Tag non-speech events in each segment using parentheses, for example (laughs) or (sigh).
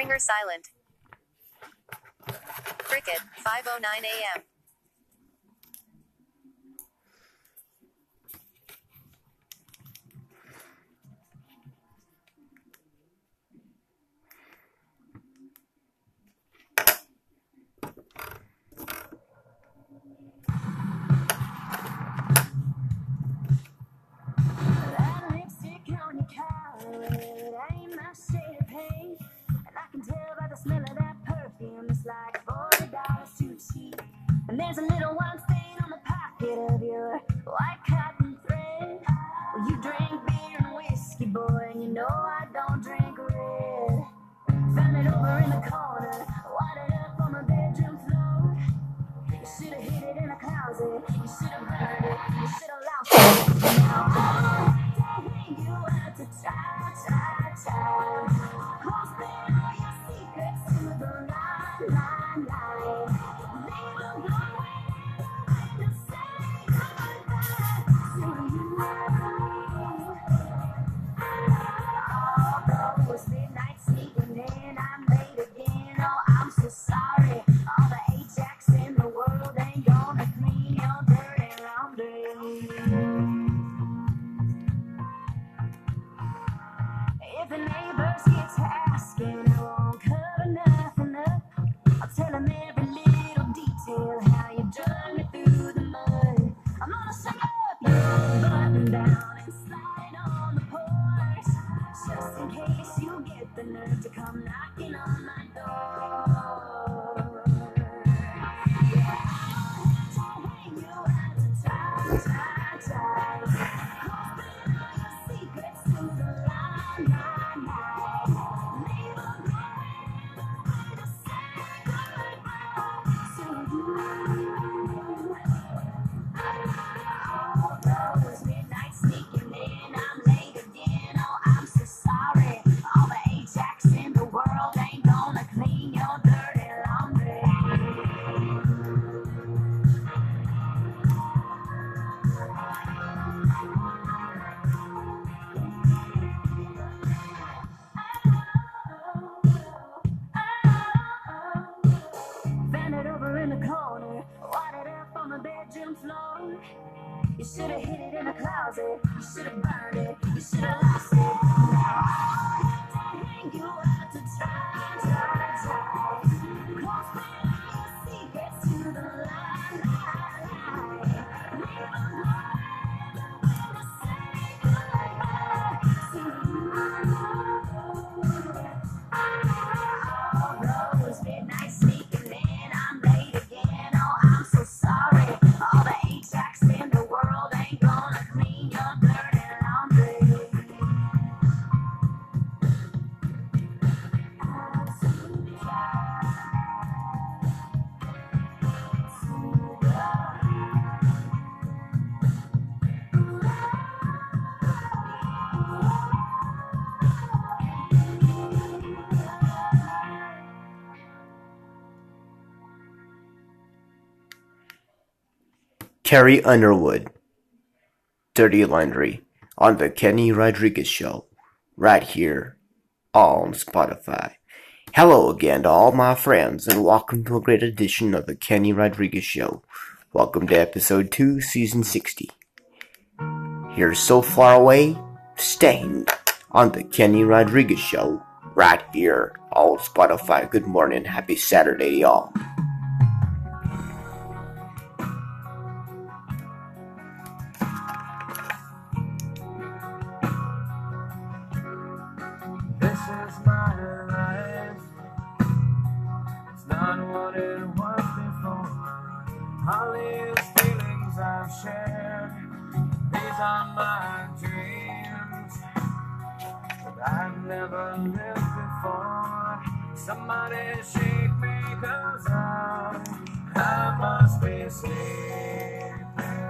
Ringer silent. Cricket, 5.09 a.m. smell of that perfume is like $40 too. And there's a little one stain on the pocket of your white cotton thread. Well, you drink beer and whiskey, boy, and you know I don't drink red. Found it over in the car. closet. Carrie Underwood, Dirty Laundry, on The Kenny Rodriguez Show, right here on Spotify. Hello again to all my friends, and welcome to a great edition of The Kenny Rodriguez Show. Welcome to episode 2, season 60. Here's So Far Away, Staind, on The Kenny Rodriguez Show, right here on Spotify. Good morning, happy Saturday, y'all. on my dreams that I've never lived before. Somebody shake me, cause I, I must be sleeping.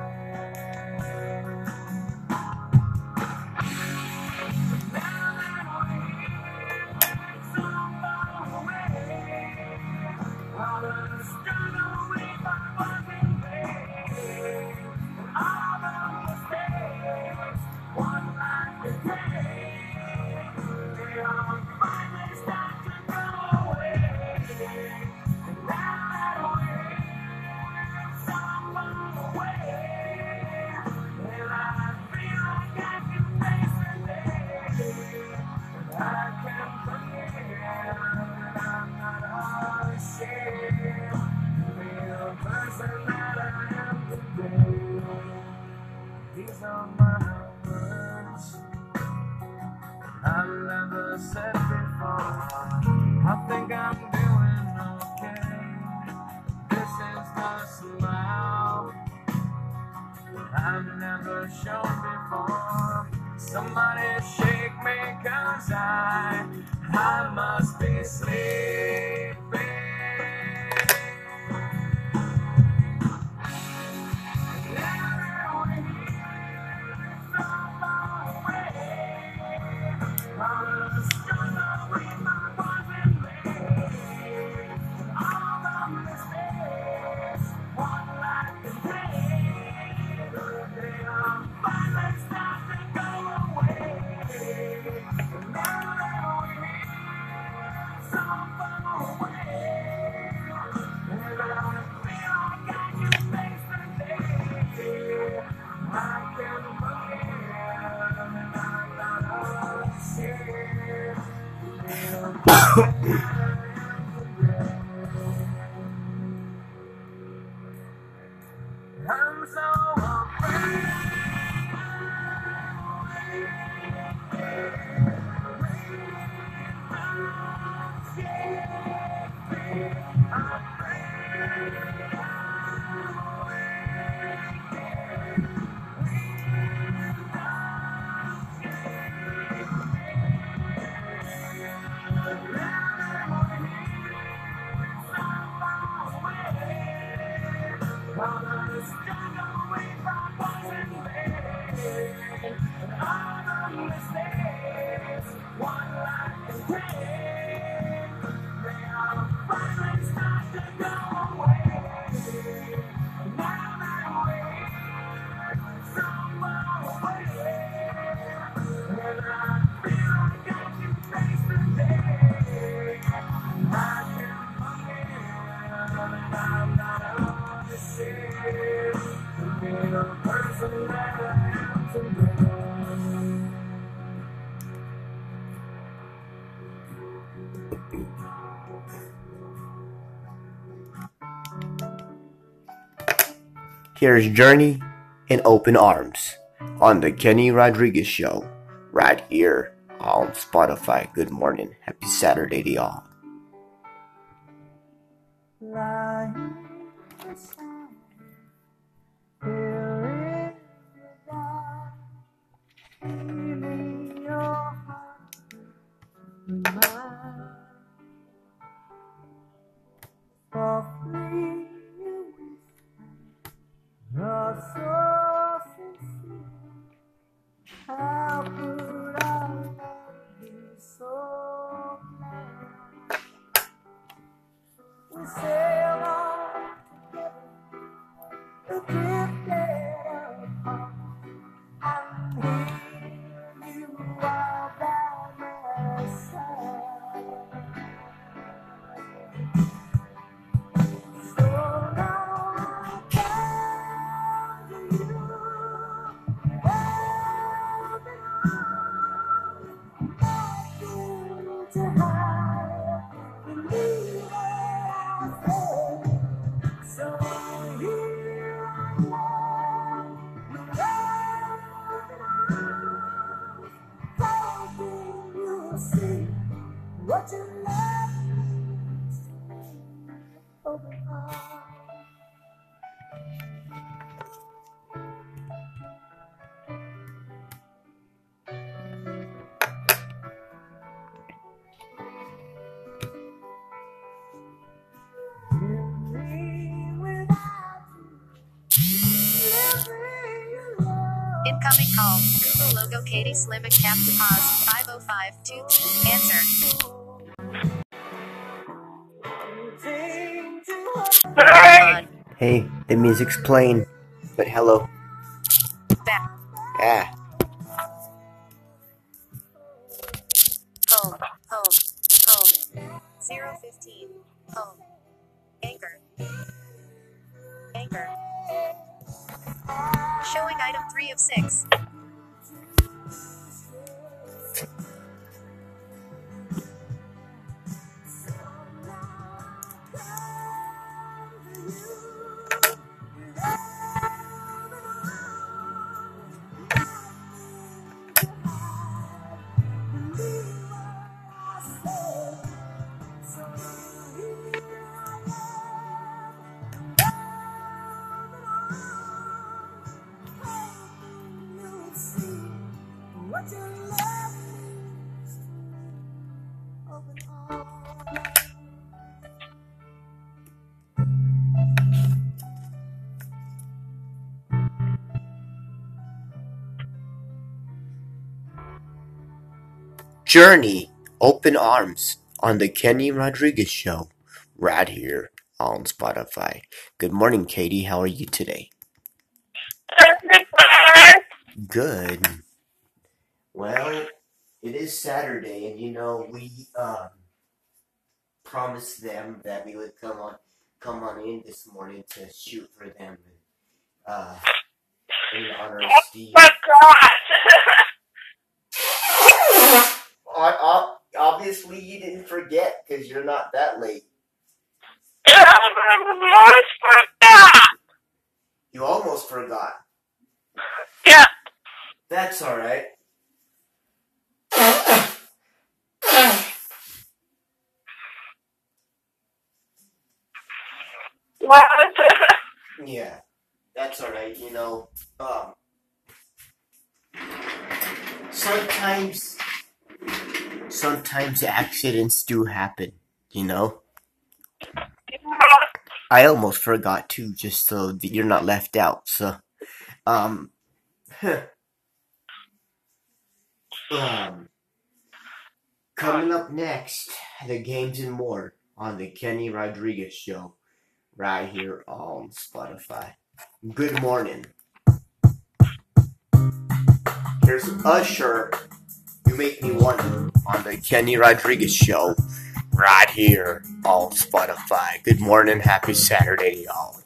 I never said before I think I'm doing okay This is the smile I've never shown before Somebody shake me cause I I must be asleep. Here's Journey in Open Arms on the Kenny Rodriguez Show, right here on Spotify. Good morning. Happy Saturday to y'all. You're to hide. Google logo Katie Slimak cap to pause. 50523. Answer. Thing to hold On. Hey, the music's playing, but hello. Journey, Open Arms on The Kenny Rodriguez Show, right here on Spotify. Good morning, Katie. How are you today? Good. Well, it is Saturday, and you know, we um, promised them that we would come on come on in this morning to shoot for them, uh, in honor of Steve. my god! O- Obviously, you didn't forget because you're not that late. Almost forgot! You almost forgot. Yeah, That's all right. what? Yeah, that's all right. You know, um, sometimes, sometimes accidents do happen. You know, I almost forgot too, just so that you're not left out. So, um, (laughs) um, coming up next, the games and more on the Kenny Rodriguez Show, right here on Spotify. Good morning. Here's Usher. You make me wonder on the Kenny Rodriguez Show, right here on Spotify. Good morning, happy Saturday, y'all.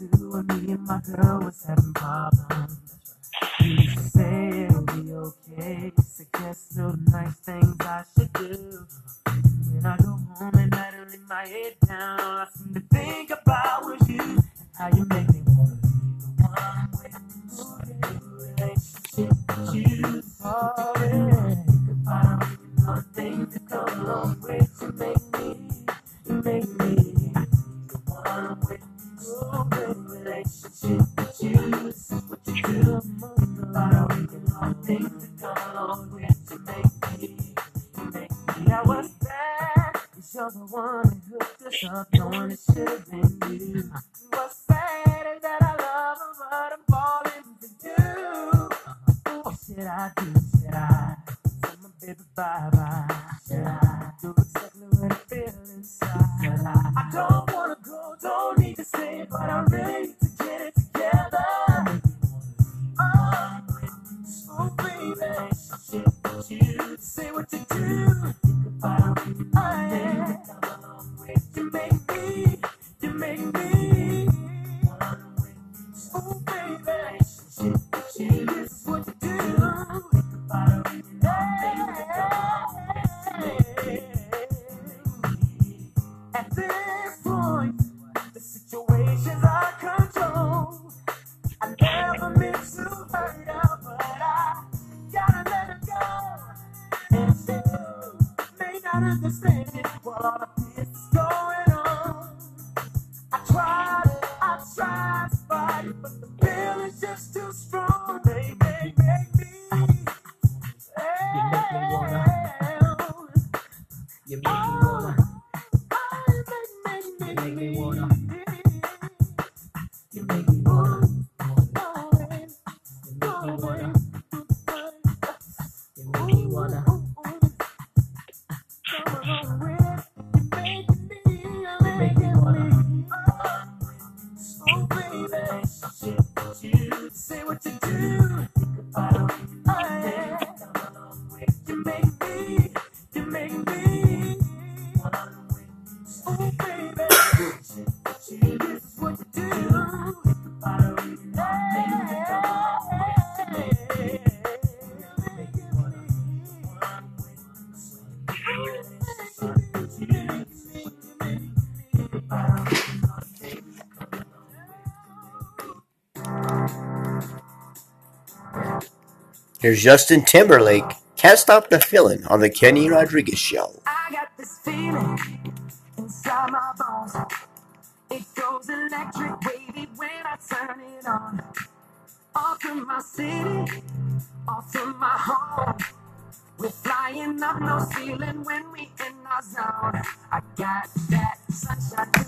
When me and my girl was having problems. Baby, this is Here's Justin Timberlake. Can't stop the feeling on the Kenny Rodriguez show. I got this feeling inside my bones. It goes electric, when I turn it on. Off from my city, off from my home. We're flying up no ceiling when we in our zone. I got that sunshine.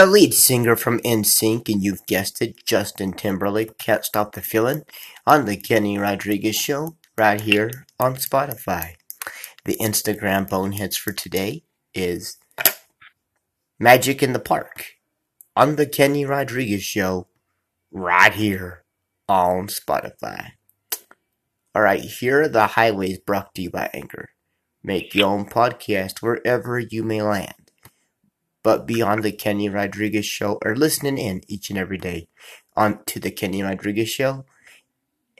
The lead singer from NSYNC, and you've guessed it, Justin Timberlake, Can't Stop the Feeling on The Kenny Rodriguez Show right here on Spotify. The Instagram boneheads for today is Magic in the Park on The Kenny Rodriguez Show right here on Spotify. All right, here are the highways brought to you by Anchor. Make your own podcast wherever you may land but beyond the Kenny Rodriguez show are listening in each and every day on to the Kenny Rodriguez show.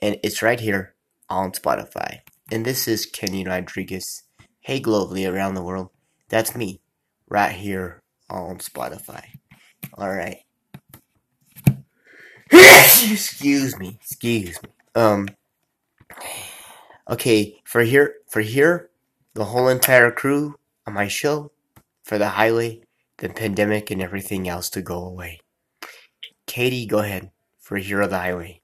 And it's right here on Spotify. And this is Kenny Rodriguez. Hey globally around the world. That's me. Right here on Spotify. Alright. excuse me. Excuse me. Um Okay, for here for here, the whole entire crew on my show for the highway the pandemic and everything else to go away. Katie, go ahead for Hero of the Highway.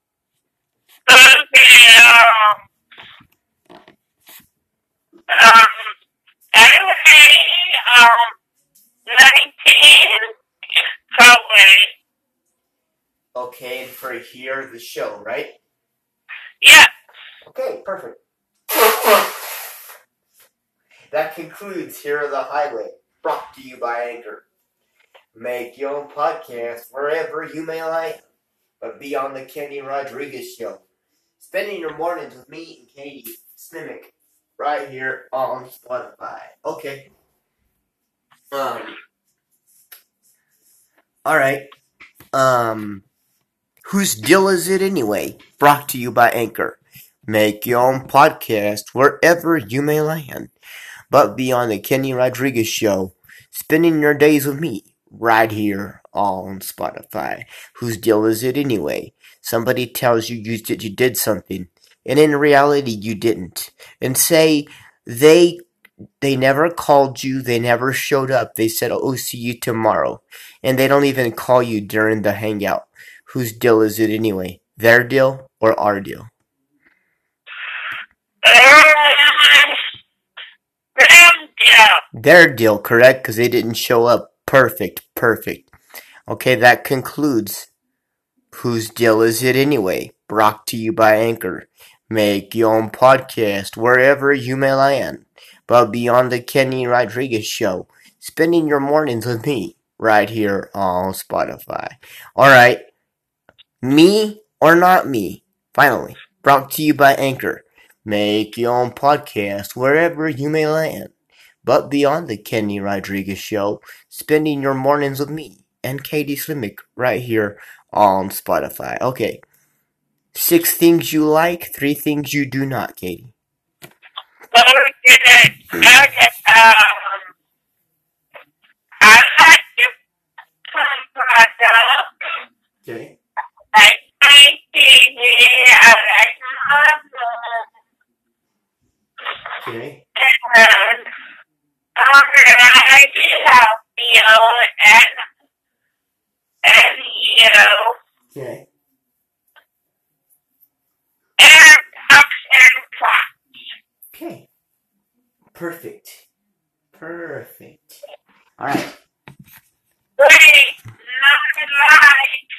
Um, 19. Okay, and for here, the show, right? Yeah. Okay, perfect. that concludes here of the Highway, brought to you by Anchor. Make your own podcast wherever you may like, but be on the Kenny Rodriguez Show. Spending your mornings with me and Katie Simic right here on Spotify. Okay. Um. All right. Um. Whose deal is it anyway? Brought to you by Anchor. Make your own podcast wherever you may land, but be on the Kenny Rodriguez Show, spending your days with me right here on Spotify. Whose deal is it anyway? Somebody tells you you did, you did something, and in reality you didn't, and say they they never called you, they never showed up. They said, "Oh, see you tomorrow," and they don't even call you during the hangout. Whose deal is it anyway? Their deal or our deal? Their deal, correct? Because they didn't show up. Perfect, perfect. Okay, that concludes. Whose deal is it anyway? Brought to you by Anchor. Make your own podcast wherever you may land, but be on the Kenny Rodriguez Show, spending your mornings with me right here on Spotify. All right, me or not me? Finally, brought to you by Anchor. Make your own podcast wherever you may land, but beyond the Kenny Rodriguez Show, spending your mornings with me and Katie Slimmick right here on Spotify. Okay. Six things you like, three things you do not, Katie. Okay. Okay. Um, I like to. Okay. I like TV. I like Marvel. Okay. And I like Tokyo and and you Okay. and Fox and Fox. Okay. Perfect. Perfect. All right. Wait, not like,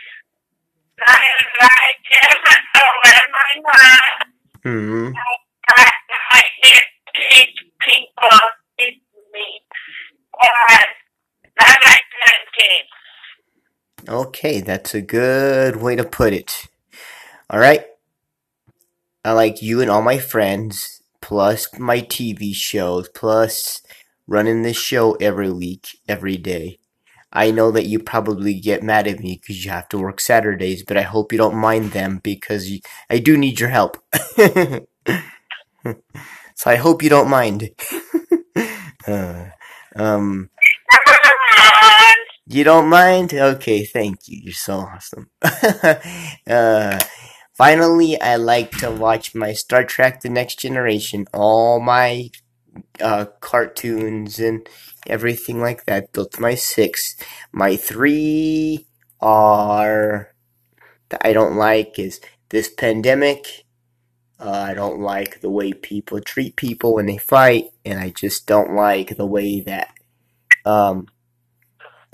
not like him. Oh, am I not? Hmm. I, I can't teach people teach me. And I like pancakes. Okay, that's a good way to put it. All right. I like you and all my friends, plus my TV shows, plus running this show every week, every day. I know that you probably get mad at me because you have to work Saturdays, but I hope you don't mind them because you, I do need your help. (laughs) so I hope you don't mind. (laughs) Uh, um, you don't mind? Okay, thank you. You're so awesome. (laughs) uh, finally, I like to watch my Star Trek The Next Generation, all my uh, cartoons and everything like that. Are my six. My three are that I don't like is this pandemic. Uh, I don't like the way people treat people when they fight, and I just don't like the way that um,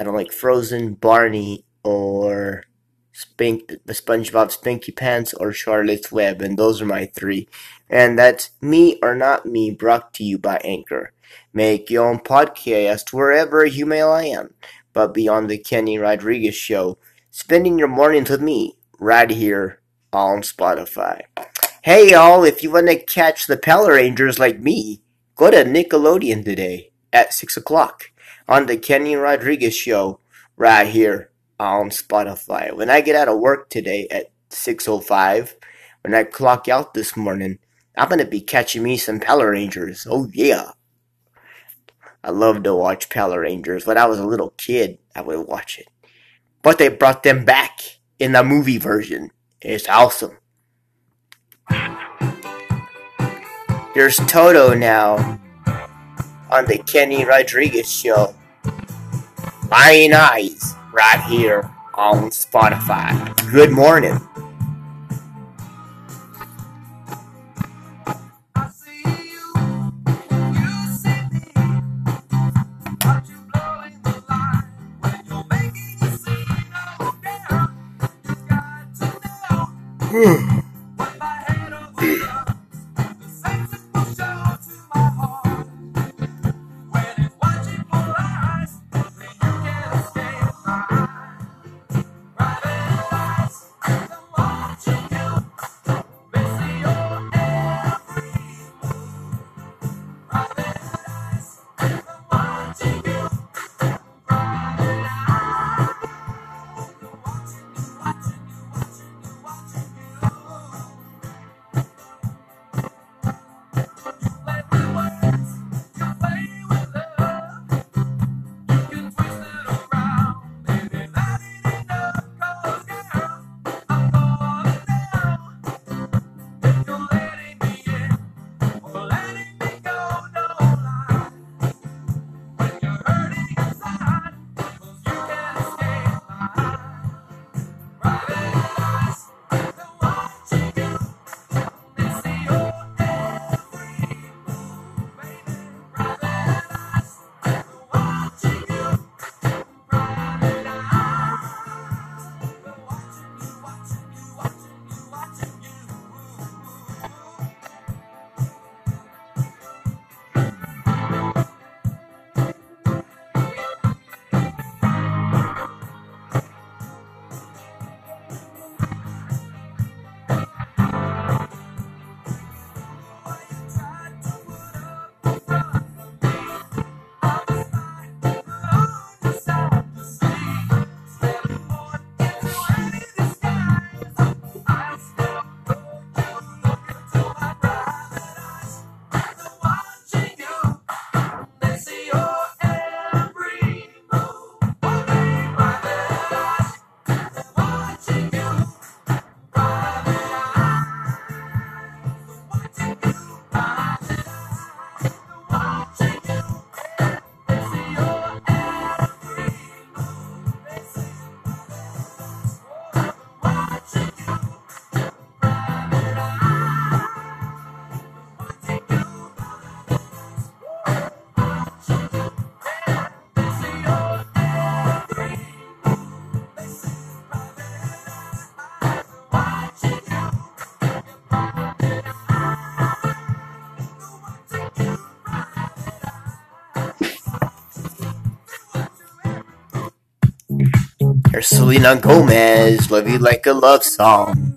I don't like Frozen, Barney, or Spink, the SpongeBob Spinky Pants, or Charlotte's Web, and those are my three. And that's Me or Not Me, brought to you by Anchor. Make your own podcast wherever you may land, but be on the Kenny Rodriguez Show, spending your mornings with me right here on Spotify. Hey y'all, if you want to catch the Power Rangers like me, go to Nickelodeon today at 6 o'clock on the Kenny Rodriguez Show right here on Spotify. When I get out of work today at 6.05, when I clock out this morning, I'm going to be catching me some Power Rangers. Oh yeah. I love to watch Power Rangers. When I was a little kid, I would watch it. But they brought them back in the movie version. It's awesome. There's Toto now on the Kenny Rodriguez show. Lion Eyes right here on Spotify. Good morning. Selena Gomez, Love You Like a Love Song.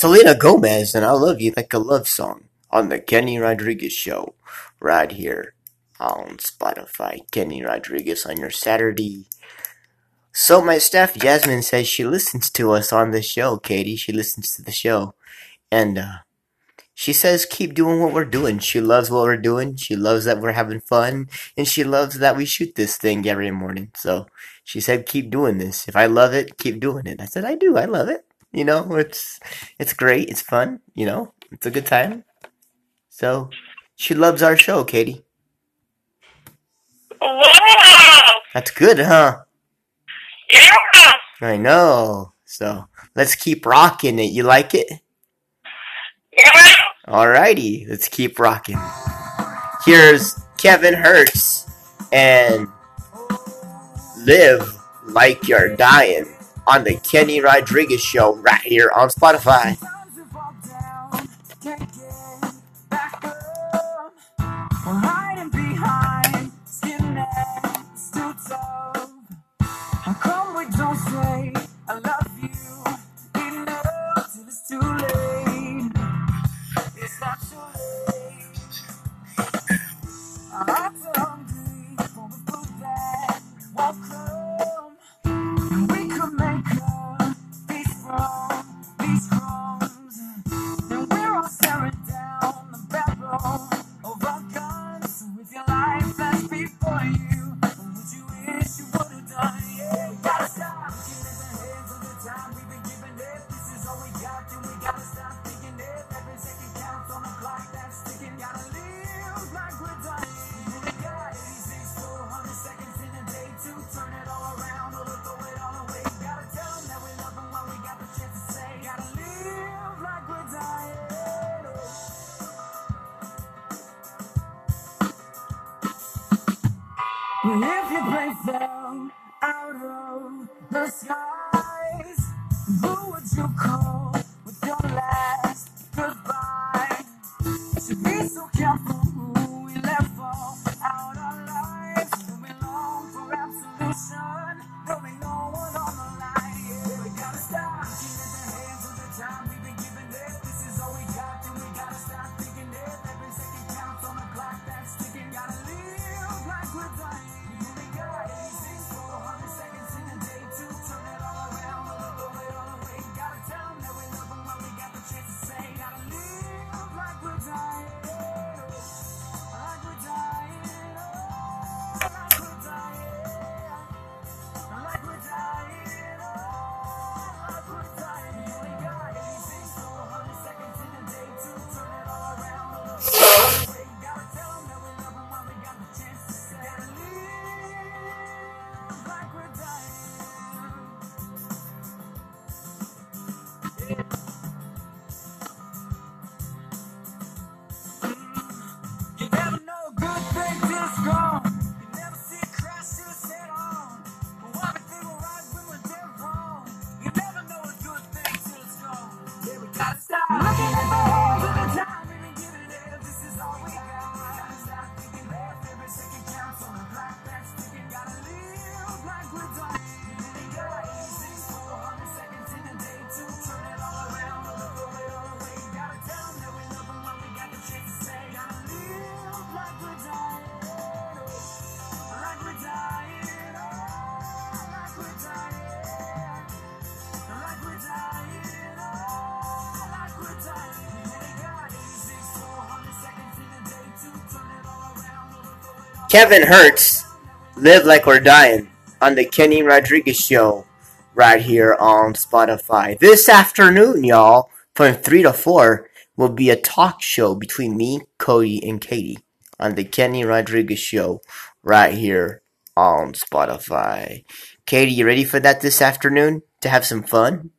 Selena Gomez and I Love You Like a Love Song on the Kenny Rodriguez Show right here on Spotify. Kenny Rodriguez on your Saturday. So my staff Jasmine says she listens to us on the show, Katie. She listens to the show. And uh, she says keep doing what we're doing. She loves what we're doing. She loves that we're having fun and she loves that we shoot this thing every morning. So she said keep doing this. If I love it, keep doing it. I said I do. I love it. You know, it's it's great. It's fun. You know, it's a good time. So she loves our show, Katie. That's good, huh? Yeah. I know. So let's keep rocking it. You like it? Yeah. Alrighty, let's keep rocking. Here's Kevin Hertz and live like you're dying on the Kenny Rodriguez Show right here on Spotify. Kevin Hertz, Live Like We're Dying on the Kenny Rodriguez Show right here on Spotify. This afternoon, y'all, from 3 to 4, will be a talk show between me, Cody, and Katie on the Kenny Rodriguez Show right here on Spotify. Katie, you ready for that this afternoon to have some fun?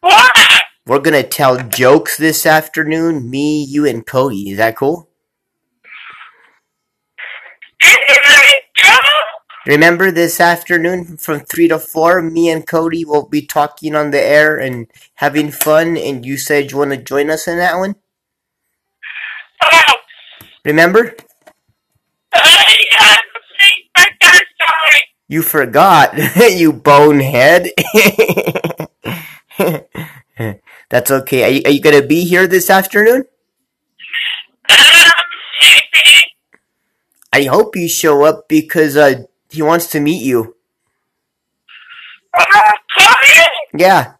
Ah! We're gonna tell jokes this afternoon, me, you, and Cody. Is that cool? Remember this afternoon from 3 to 4, me and Cody will be talking on the air and having fun, and you said you want to join us in that one? Remember? You forgot, (laughs) you bonehead. (laughs) That's okay. Are you, are you gonna be here this afternoon? I hope you show up because uh, he wants to meet you. Oh, Chloe? Yeah.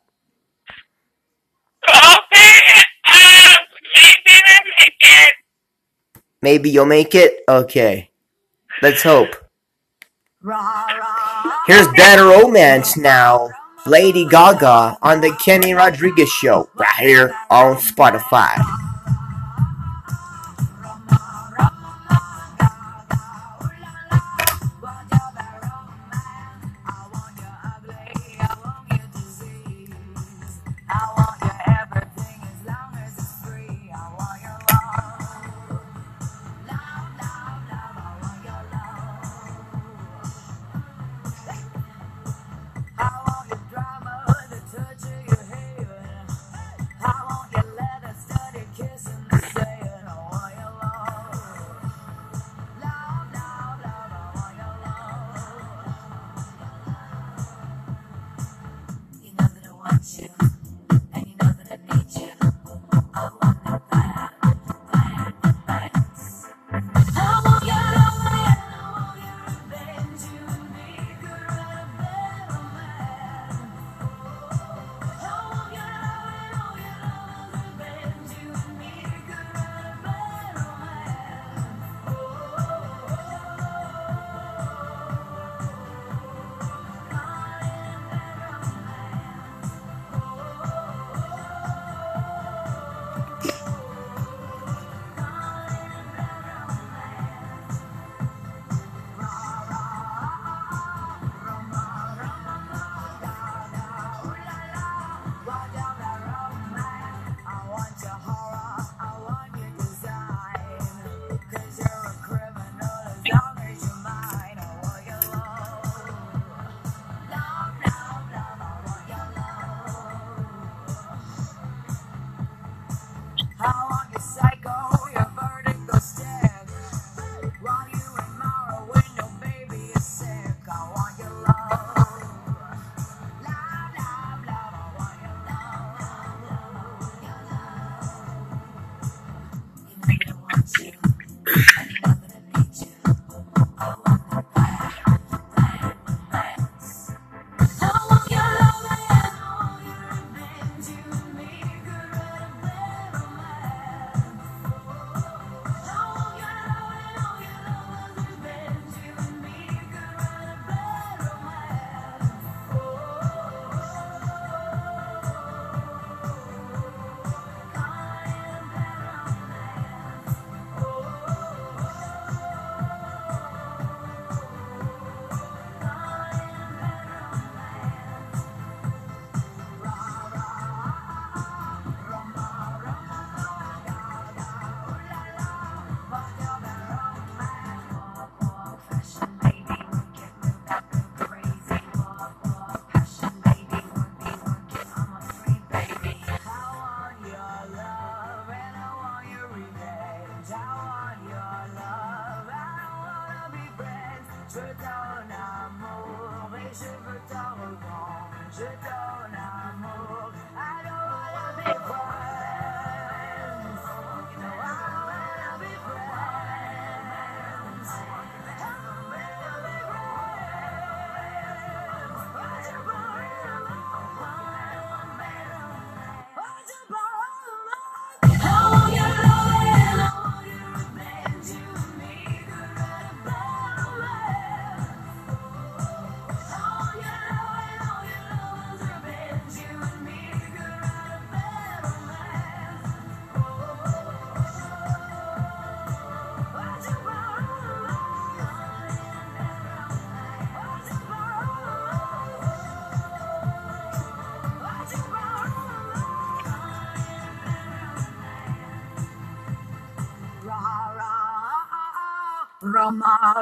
Okay. Um, maybe I make it. Maybe you'll make it? Okay. Let's hope. Here's Bad Romance now. Lady Gaga on the Kenny Rodriguez Show, right here on Spotify.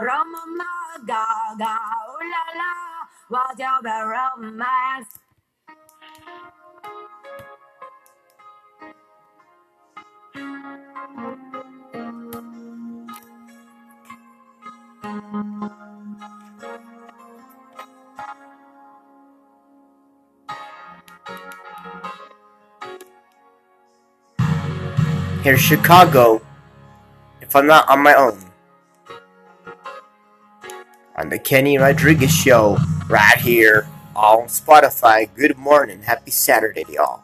La ga ga ooh la la, romance? Here's Chicago, if I'm not on my own on the Kenny Rodriguez Show right here on Spotify. Good morning. Happy Saturday, y'all.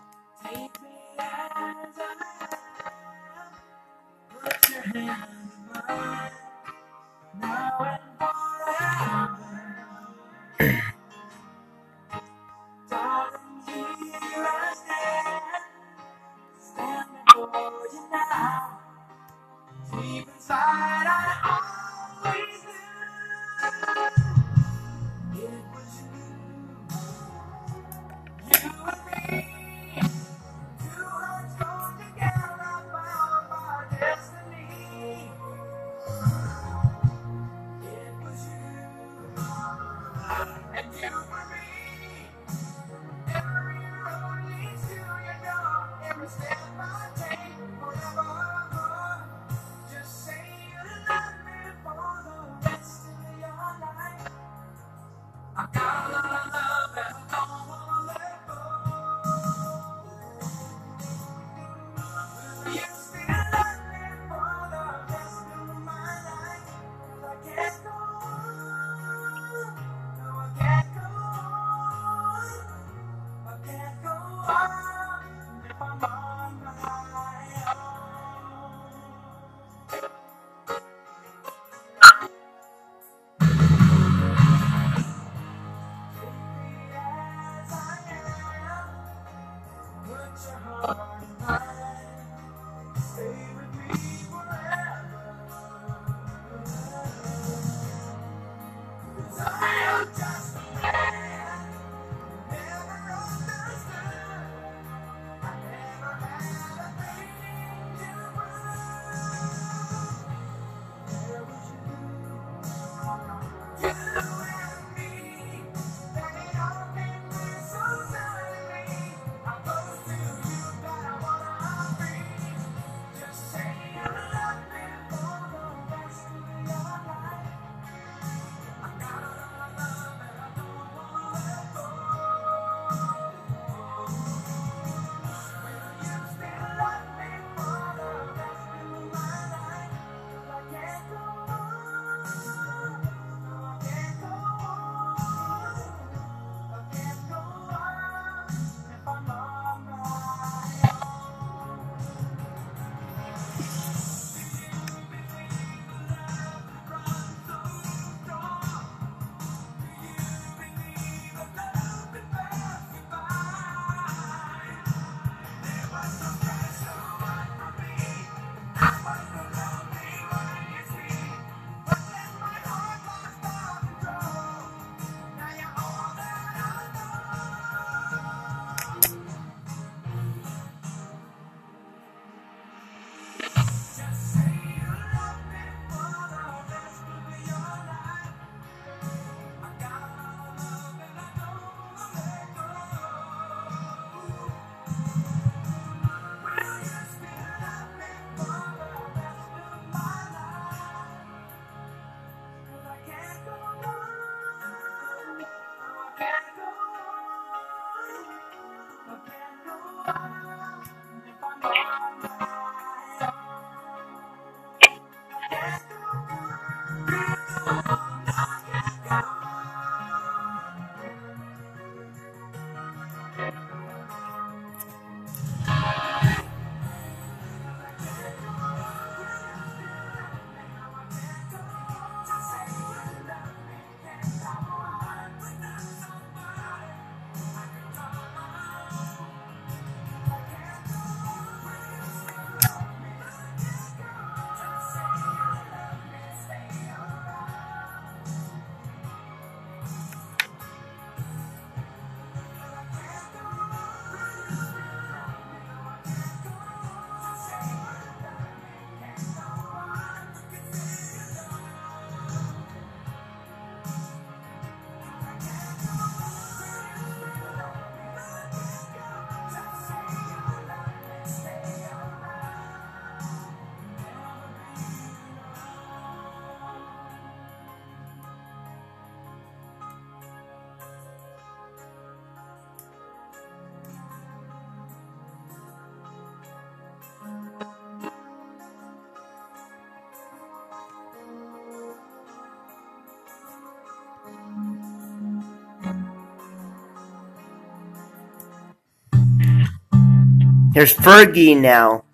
Here's Fergie now.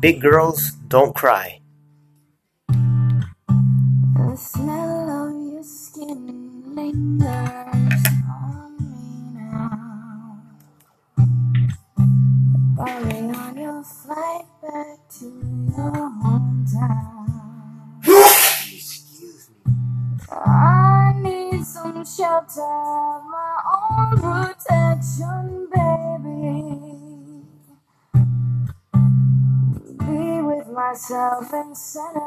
Big girls, don't cry. Center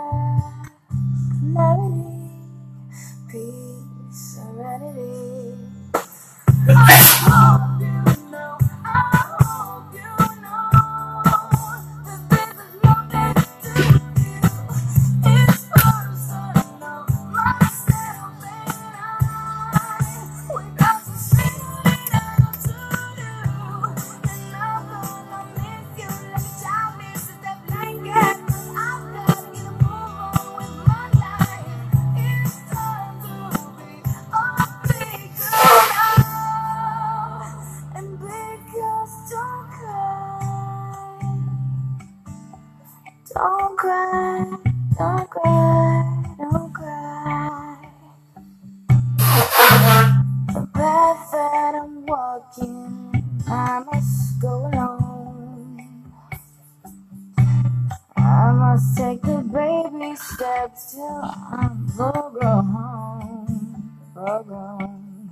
steps till I'm full grown, full grown.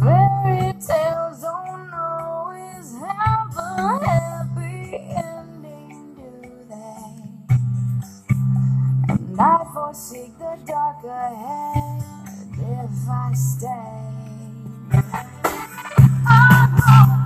Fairy tales don't always have a happy ending, do they? And I forsake the dark ahead if I stay. I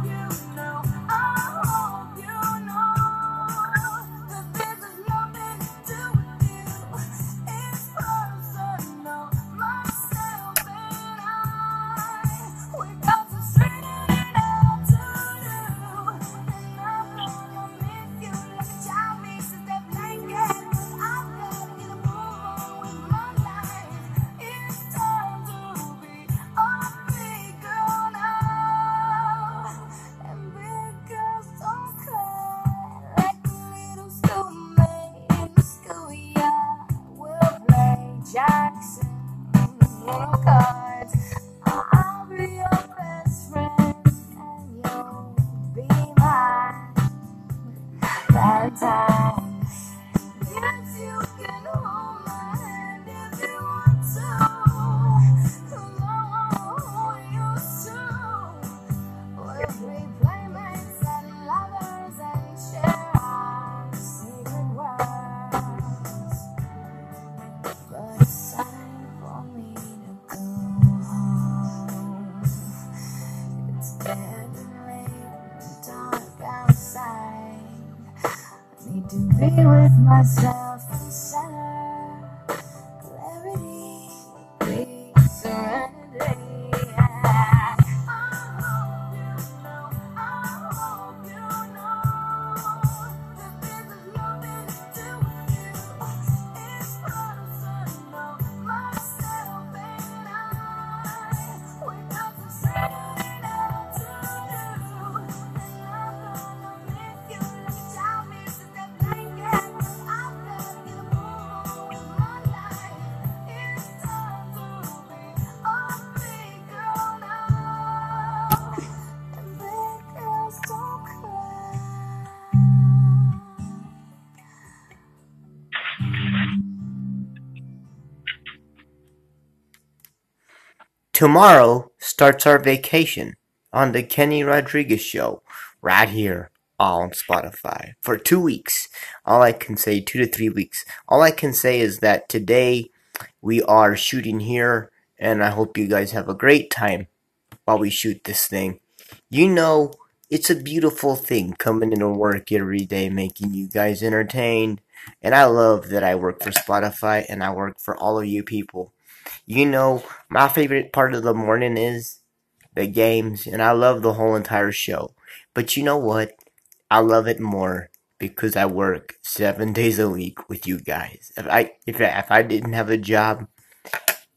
Tomorrow starts our vacation on the Kenny Rodriguez Show, right here on Spotify for two weeks. All I can say, two to three weeks. All I can say is that today we are shooting here, and I hope you guys have a great time while we shoot this thing. You know, it's a beautiful thing coming into work every day, making you guys entertained. And I love that I work for Spotify and I work for all of you people. You know, my favorite part of the morning is the games, and I love the whole entire show. But you know what? I love it more because I work seven days a week with you guys. If I if I, if I didn't have a job,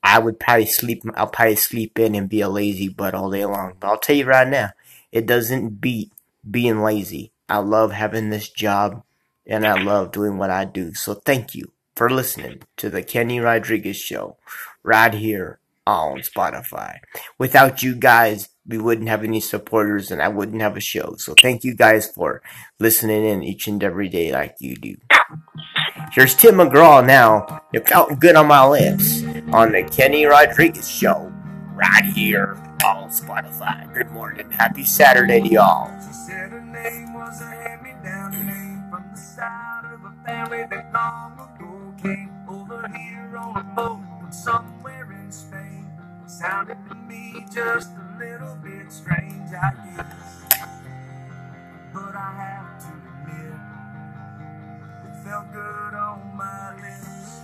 I would probably sleep. I'll probably sleep in and be a lazy butt all day long. But I'll tell you right now, it doesn't beat being lazy. I love having this job, and I love doing what I do. So thank you for listening to the Kenny Rodriguez Show right here on Spotify. Without you guys, we wouldn't have any supporters and I wouldn't have a show. So thank you guys for listening in each and every day like you do. Here's Tim McGraw now. You're good on my lips on the Kenny Rodriguez show right here on Spotify. Good morning. Happy Saturday to y'all sounded to me just a little bit strange, I guess. But I have to admit, it felt good on my lips.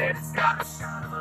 It's got a shot.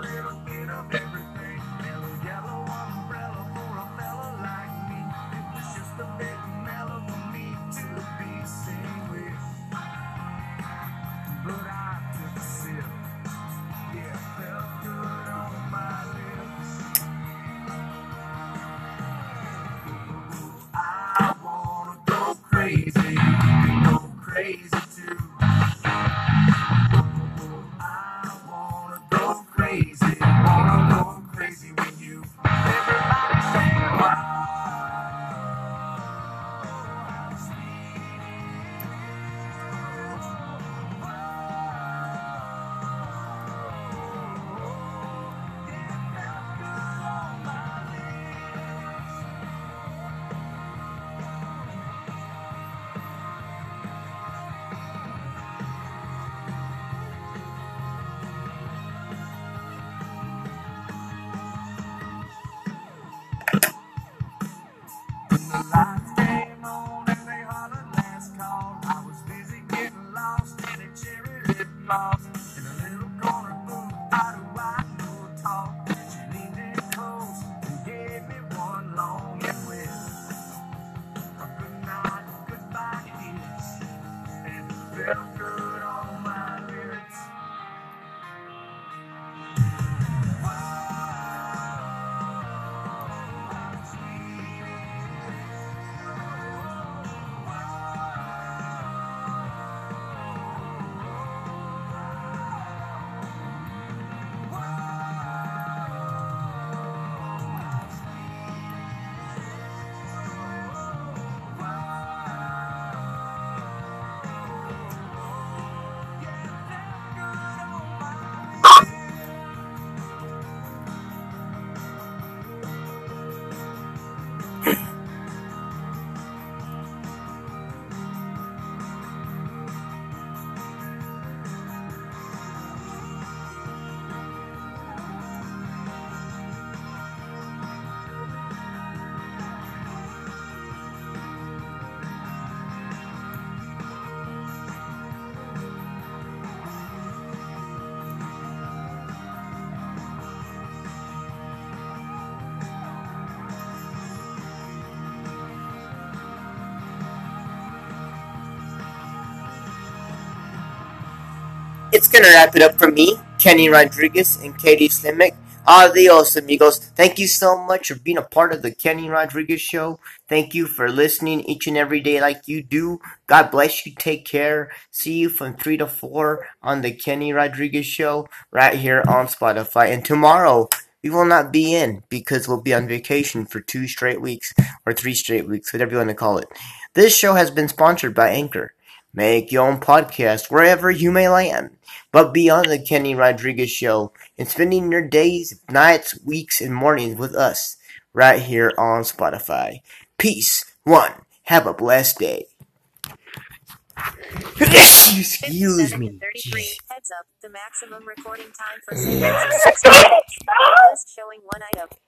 it's going to wrap it up for me, Kenny Rodriguez and Katie Slimek. Adios, amigos. Thank you so much for being a part of the Kenny Rodriguez Show. Thank you for listening each and every day like you do. God bless you. Take care. See you from 3 to 4 on the Kenny Rodriguez Show right here on Spotify. And tomorrow, we will not be in because we'll be on vacation for two straight weeks or three straight weeks, whatever you want to call it. This show has been sponsored by Anchor. Make your own podcast wherever you may land. But beyond the Kenny Rodriguez Show and spending your days, nights, weeks, and mornings with us right here on Spotify. Peace. One. Have a blessed day. (coughs) Excuse me. Heads up, the maximum recording time for (coughs) singles is 60 minutes. List showing one item.